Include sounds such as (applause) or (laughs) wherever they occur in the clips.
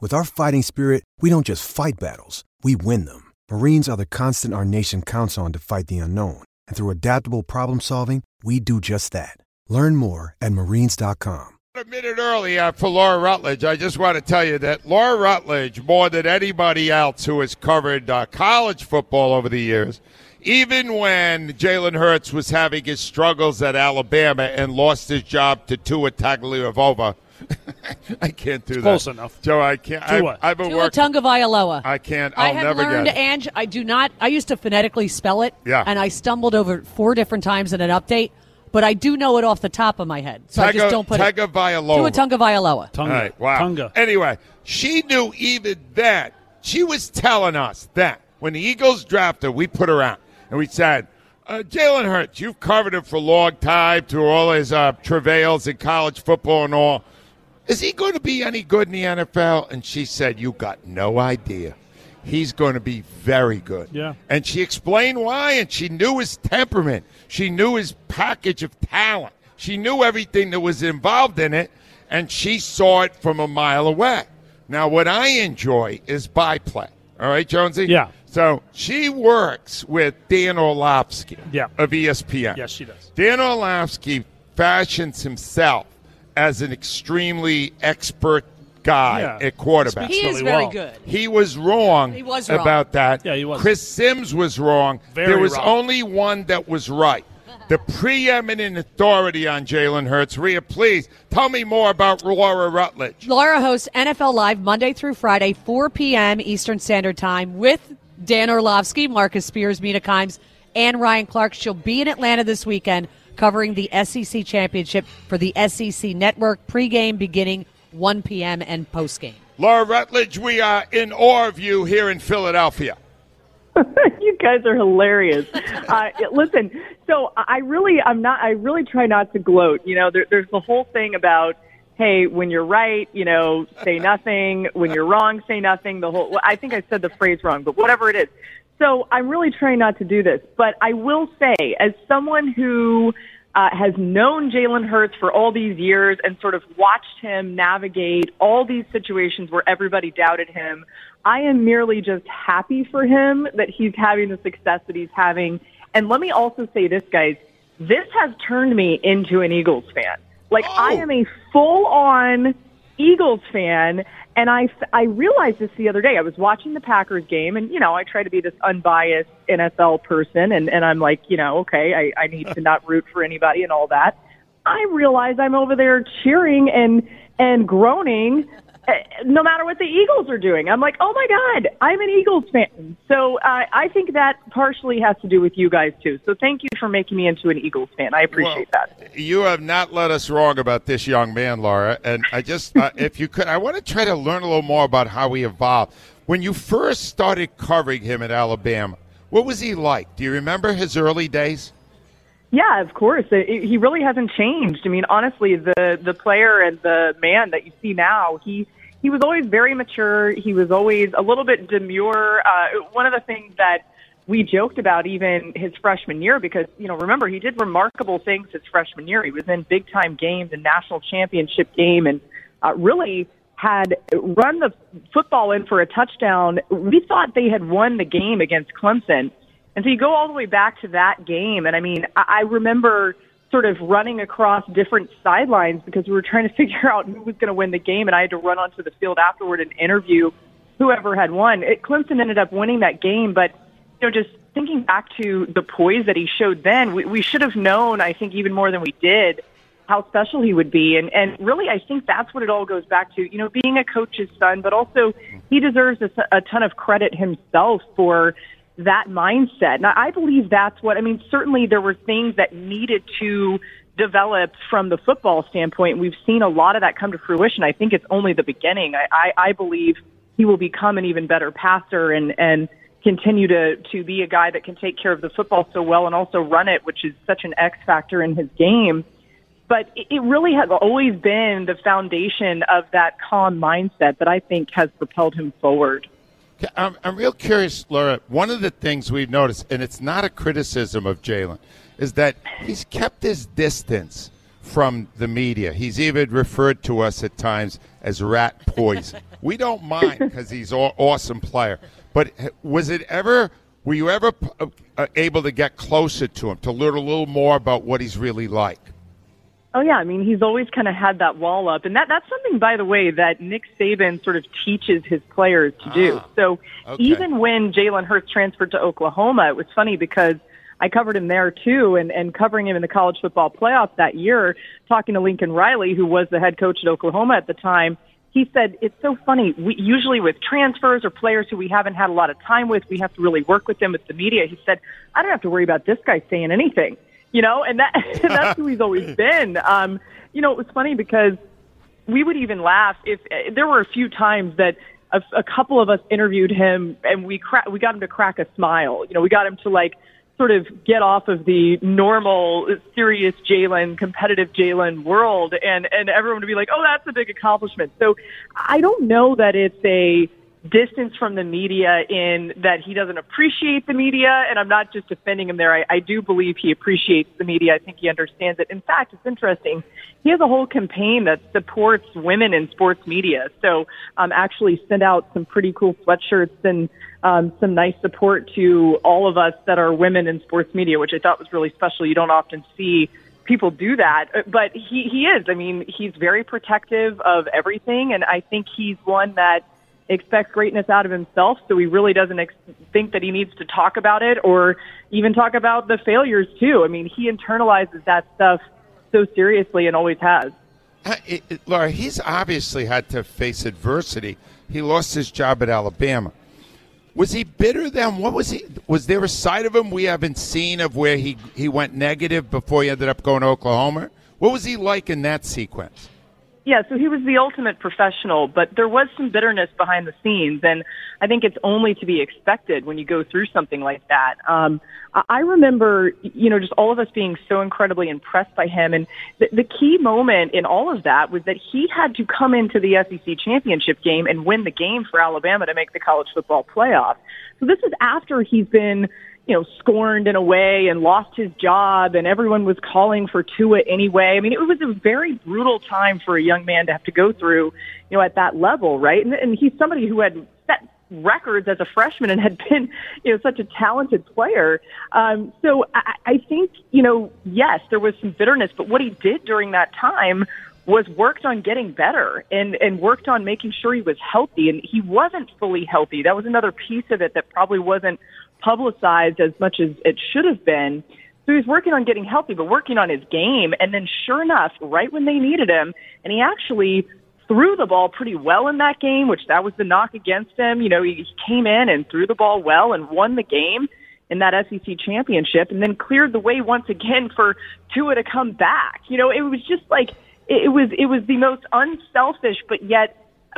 With our fighting spirit, we don't just fight battles, we win them. Marines are the constant our nation counts on to fight the unknown. And through adaptable problem solving, we do just that. Learn more at marines.com. A minute early uh, for Laura Rutledge. I just want to tell you that Laura Rutledge, more than anybody else who has covered uh, college football over the years, even when Jalen Hurts was having his struggles at Alabama and lost his job to Tua Tagovailoa, (laughs) I can't do It's that. close enough. Joe. I can't. Tua. I've been Tua working. Tagovailoa. I can't. I I'll have never learned. Ange. I do not. I used to phonetically spell it. Yeah. And I stumbled over it four different times in an update, but I do know it off the top of my head. So I just don't put it. Tagovailoa. Tua Tagovailoa. Tunga. All right, wow. Tunga. Anyway, she knew even then. She was telling us that when the Eagles drafted, we put her out and we said, uh, Jalen Hurts, you've covered him for a long time through all his uh, travails in college football and all. Is he going to be any good in the NFL? And she said, You got no idea. He's going to be very good. Yeah. And she explained why, and she knew his temperament. She knew his package of talent. She knew everything that was involved in it, and she saw it from a mile away. Now, what I enjoy is byplay. All right, Jonesy? Yeah. So she works with Dan Orlovsky Yeah. of ESPN. Yes, she does. Dan Orlovsky fashions himself as an extremely expert guy Yeah. at quarterback. He is very well. good. He was wrong He was wrong. about that. Yeah, he was. Chris Sims was wrong. Very there was wrong. only one that was right. The preeminent authority on Jalen Hurts. Rhea, please tell me more about Laura Rutledge. Laura hosts NFL Live Monday through Friday, 4 p.m. Eastern Standard Time with Dan Orlovsky, Marcus Spears, Mina Kimes, and Ryan Clark. She'll be in Atlanta this weekend covering the SEC Championship for the SEC Network pregame beginning 1 p.m. and postgame. Laura Rutledge, we are in awe of you here in Philadelphia. (laughs) you guys are hilarious. (laughs) Uh, listen, so I really, I'm not, I really try not to gloat. You know, there, there's the whole thing about, hey, when you're right, you know, say (laughs) nothing. When you're wrong, say nothing. The whole, I think I said the phrase wrong, but whatever it is. So I'm really trying not to do this. But I will say, as someone who uh, has known Jalen Hurts for all these years and sort of watched him navigate all these situations where everybody doubted him. I am merely just happy for him that he's having the success that he's having. And let me also say this, guys. This has turned me into an Eagles fan. Like I Oh. am a full on Eagles fan. And I, I realized this the other day. I was watching the Packers game, and you know, I try to be this unbiased NFL person, and and I'm like, you know, okay, I, I need to not root for anybody and all that. I realize I'm over there cheering and and groaning, (laughs) no matter what the Eagles are doing. I'm like, oh my god, I'm an Eagles fan. So uh, I think that partially has to do with you guys too. So thank you for making me into an Eagles fan. I appreciate Well, that. You have not led us wrong about this young man, Laura. And I just, uh, (laughs) if you could, I want to try to learn a little more about how he evolved. When you first started covering him at Alabama, what was he like? Do you remember his early days? Yeah, of course. It, it, he really hasn't changed. I mean, honestly, the the player and the man that you see now, he he was always very mature. He was always a little bit demure. Uh, one of the things that we joked about even his freshman year because you know remember he did remarkable things his freshman year. He was in big time games and national championship game and uh, really had run the football in for a touchdown. We thought they had won the game against Clemson. And so you go all the way back to that game. And I mean, I I remember sort of running across different sidelines because we were trying to (laughs) figure out who was going to win the game. And I had to run onto the field afterward and interview whoever had won. It, Clemson ended up winning that game, but you know, just thinking back to the poise that he showed then, we, we should have known, I think, even more than we did, how special he would be. And, and really, I think that's what it all goes back to, you know, being a coach's son, but also he deserves a, a ton of credit himself for that mindset. And I believe that's what, I mean, certainly there were things that needed to develop from the football standpoint. We've seen a lot of that come to fruition. I think it's only the beginning. I, I, I believe he will become an even better passer and, and, continue to to be a guy that can take care of the football so well and also run it, which is such an X factor in his game. But it really has always been the foundation of that calm mindset that I think has propelled him forward. I'm, I'm real curious, Laura. One of the things we've noticed, and it's not a criticism of Jalen, is that he's kept his distance from the media. He's even referred to us at times as rat poison. (laughs) we don't mind because he's an awesome player. But was it ever? Were you ever uh, able to get closer to him to learn a little more about what he's really like? Oh yeah, I mean he's always kind of had that wall up, and that that's something, by the way, that Nick Saban sort of teaches his players to do. Ah, so okay. even when Jalen Hurts transferred to Oklahoma, it was funny because I covered him there too, and and covering him in the college football playoffs that year, talking to Lincoln Riley, who was the head coach at Oklahoma at the time he said it's so funny. We usually with transfers or players who we haven't had a lot of time with, we have to really work with them with the media. He said, I don't have to worry about this guy saying anything, you know, and that (laughs) that's who he's always been. Um, you know, it was funny because we would even laugh if uh, there were a few times that a, a couple of us interviewed him and we cra- we got him to crack a smile. You know, we got him to like sort of get off of the normal, serious Jalen, competitive Jalen world, and and everyone would be like, "Oh, that's a big accomplishment." So I don't know that it's a distance from the media in that he doesn't appreciate the media, and I'm not just defending him there. I, I do believe he appreciates the media. I think he understands it. In fact, it's interesting. He has a whole campaign that supports women in sports media. So, um, actually sent out some pretty cool sweatshirts and um, some nice support to all of us that are women in sports media, which I thought was really special. You don't often see people do that, but he he is. I mean, he's very protective of everything, and I think he's one that expects greatness out of himself, so he really doesn't ex- think that he needs to talk about it or even talk about the failures too. I mean, he internalizes that stuff so seriously and always has. Uh, it, it, Laura, he's obviously had to face adversity. He lost his job at Alabama. Was he bitter then? What was he? Was there a side of him we haven't seen of where he he went negative before he ended up going to Oklahoma? What was he like in that sequence? Yeah, so he was the ultimate professional, but there was some bitterness behind the scenes, and I think it's only to be expected when you go through something like that. Um, I remember, you know, just all of us being so incredibly impressed by him, and the, the key moment in all of that was that he had to come into the SEC championship game and win the game for Alabama to make the college football playoff. So this is after he's been you know, scorned in a way and lost his job and everyone was calling for Tua anyway. I mean, it was a very brutal time for a young man to have to go through, you know, at that level, right? And, and he's somebody who had set records as a freshman and had (laughs) been, you know, such a talented player. Um, so I, I think, you know, yes, there was some bitterness, but what he did during that time was worked on getting better and, and worked on making sure he was healthy and he wasn't fully healthy. That was another piece of it that probably wasn't publicized as much as it should have been. So he's working on getting healthy, but working on his game. And then sure enough, right when they needed him, and he actually threw the ball pretty well in that game, which that was the knock against him. You know, he came in and threw the ball well and won the game in that SEC championship and then cleared the way once again for Tua to come back. You know, it was just like, it was, it was the most unselfish, but yet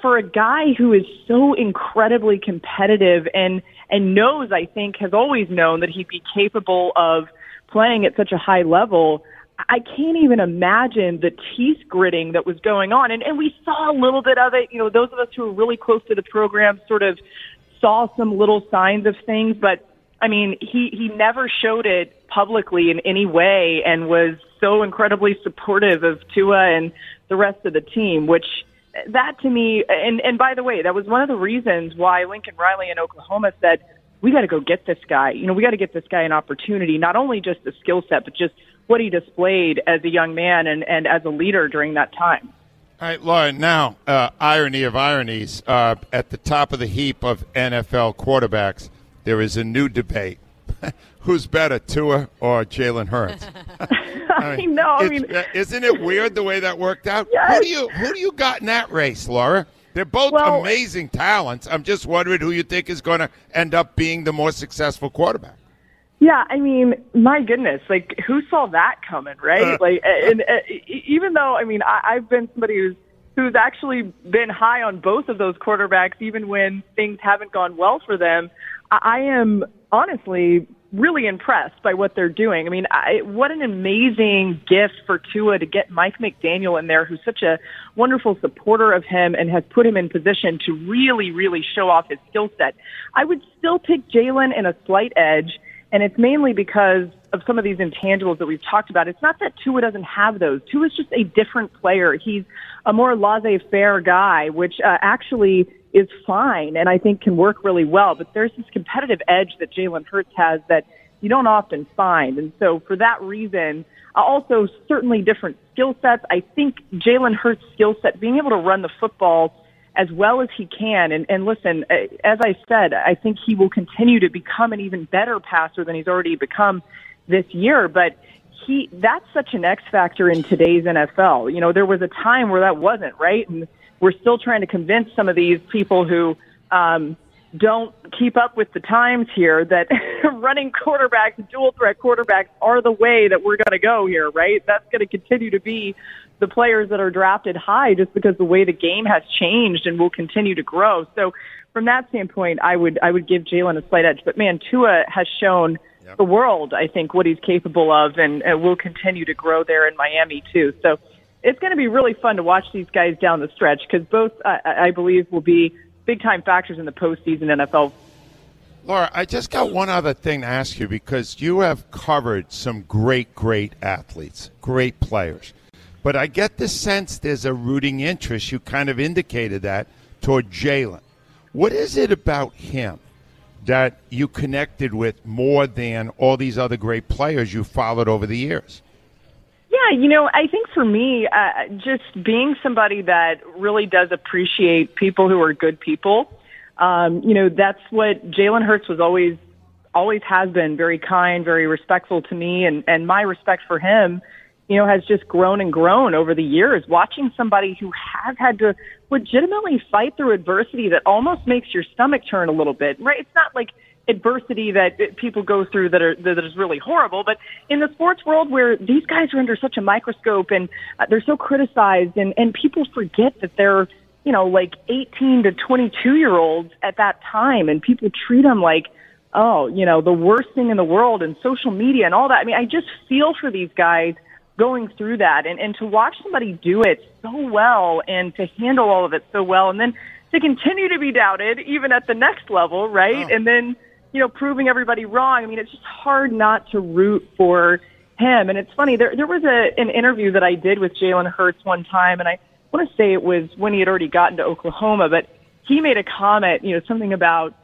for a guy who is so incredibly competitive and and knows, I think, has always known that he'd be capable of playing at such a high level. I can't even imagine the teeth gritting that was going on. And, and we saw a little bit of it. You know, those of us who were really close to the program sort of saw some little signs of things, but I mean, he, he never showed it publicly in any way and was so incredibly supportive of Tua and the rest of the team, which that to me, and, and by the way, that was one of the reasons why Lincoln Riley in Oklahoma said, we got to go get this guy. You know, we got to get this guy an opportunity, not only just the skill set, but just what he displayed as a young man and, and as a leader during that time. All right, Lauren, now, uh, irony of ironies, uh, at the top of the heap of NFL quarterbacks, there is a new debate (laughs) who's better, Tua or Jalen Hurts? (laughs) I, mean, know. I mean, uh, isn't it weird the way that worked out? Yes. Who do you who do you got in that race, Laura? They're both well, amazing talents. I'm just wondering who you think is going to end up being the more successful quarterback. Yeah, I mean, my goodness, like who saw that coming, right? like, and, and, even though, I mean, I, I've been somebody who's who's actually been high on both of those quarterbacks, even when things haven't gone well for them. I, I am honestly really impressed by what they're doing. I mean, I, what an amazing gift for Tua to get Mike McDaniel in there, who's such a wonderful supporter of him and has put him in position to really, really show off his skill set. I would still pick Jalen in a slight edge, and it's mainly because of some of these intangibles that we've talked about. It's not that Tua doesn't have those. Tua is just a different player. He's a more laissez-faire guy, which uh, actually is fine and I think can work really well. But there's this competitive edge that Jalen Hurts has that you don't often find. And so for that reason, also certainly different skill sets. I think Jalen Hurts' skill set, being able to run the football as well as he can. And, and listen, uh, as I said, I think he will continue to become an even better passer than he's already become this year. But he, that's such an X factor in today's NFL. You know, there was a time where that wasn't, right? And we're still trying to convince some of these people who um, don't keep up with the times here that (laughs) running quarterbacks, dual threat quarterbacks are the way that we're going to go here, right? That's going to continue to be the players that are drafted high just because the way the game has changed and will continue to grow. So from that standpoint, I would, I would give Jalen a slight edge, but man, Tua has shown yep. the world, I think, what he's capable of and, and will continue to grow there in Miami too. So it's going to be really fun to watch these guys down the stretch because both, uh, I believe, will be big time factors in the postseason NFL. Laura, I just got one other thing to ask you because you have covered some great, great athletes, great players. But I get the sense there's a rooting interest. You kind of indicated that toward Jalen. What is it about him that you connected with more than all these other great players you followed over the years? Yeah, you know, I think for me, uh, just being somebody that really does appreciate people who are good people, um, you know, that's what Jalen Hurts was always, always has been very kind, very respectful to me, and and my respect for him, you know, has just grown and grown over the years. Watching somebody who has had to legitimately fight through adversity that almost makes your stomach turn a little bit, right? It's not like adversity that people go through that are that is really horrible. But in the sports world, where these guys are under such a microscope and uh, they're so criticized, and and people forget that they're you know like 18 to 22 year olds at that time, and people treat them like oh you know the worst thing in the world, and social media and all that. I mean, I just feel for these guys going through that, and and to watch somebody do it so well, and to handle all of it so well, and then to continue to be doubted even at the next level, right? Oh. And then you know, proving everybody wrong. I mean, it's just hard not to root for him. And it's funny, there, there was a, an interview that I did with Jalen Hurts one time, and I want to say it was when he had already gotten to Oklahoma, but he made a comment, you know, something about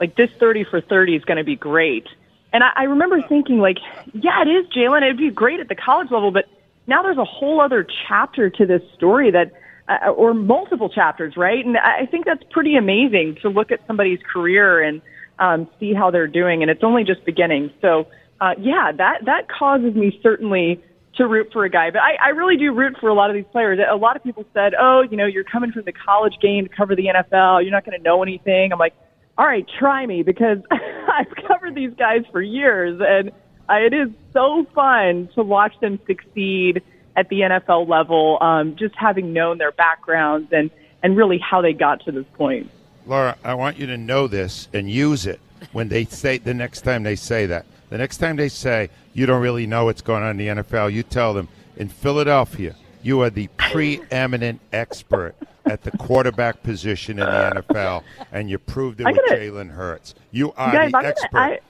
like this 30 for 30 is going to be great. And I, I remember thinking like, yeah, it is Jalen. It'd be great at the college level, but now there's a whole other chapter to this story that, uh, or multiple chapters, right? And I think that's pretty amazing to look at somebody's career and, um, see how they're doing, and it's only just beginning. So, uh, yeah, that that causes me certainly to root for a guy. But I, I really do root for a lot of these players. A lot of people said, "Oh, you know, you're coming from the college game to cover the NFL. You're not going to know anything." I'm like, "All right, try me," because (laughs) I've covered these guys for years, and uh, it is so fun to watch them succeed at the NFL level. Um, just having known their backgrounds and and really how they got to this point. Laura, I want you to know this and use it when they say the next time they say that. The next time they say you don't really know what's going on in the NFL, you tell them in Philadelphia, you are the preeminent expert at the quarterback position in the NFL, and you proved it with Jalen Hurts. You are guys, the expert. Gonna, I,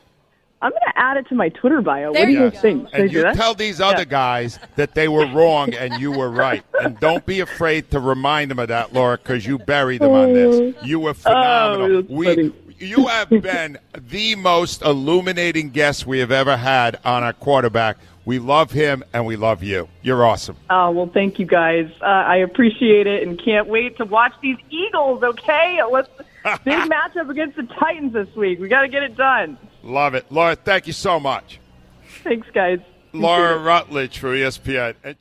I'm going to add it to my Twitter bio. There what do you, think? And you tell these other yeah. guys that they were wrong and you were right. And don't be afraid to remind them of that, Laura, because you buried them on this. You were phenomenal. Oh, we, you have been the most illuminating guest we have ever had on our quarterback. We love him and we love you. You're awesome. Oh, well, thank you guys. Uh, I appreciate it and can't wait to watch these Eagles, okay? Let's (laughs) big matchup against the Titans this week. We got to get it done. Love it. Laura, thank you so much. Thanks, guys. Laura Rutledge for ESPN.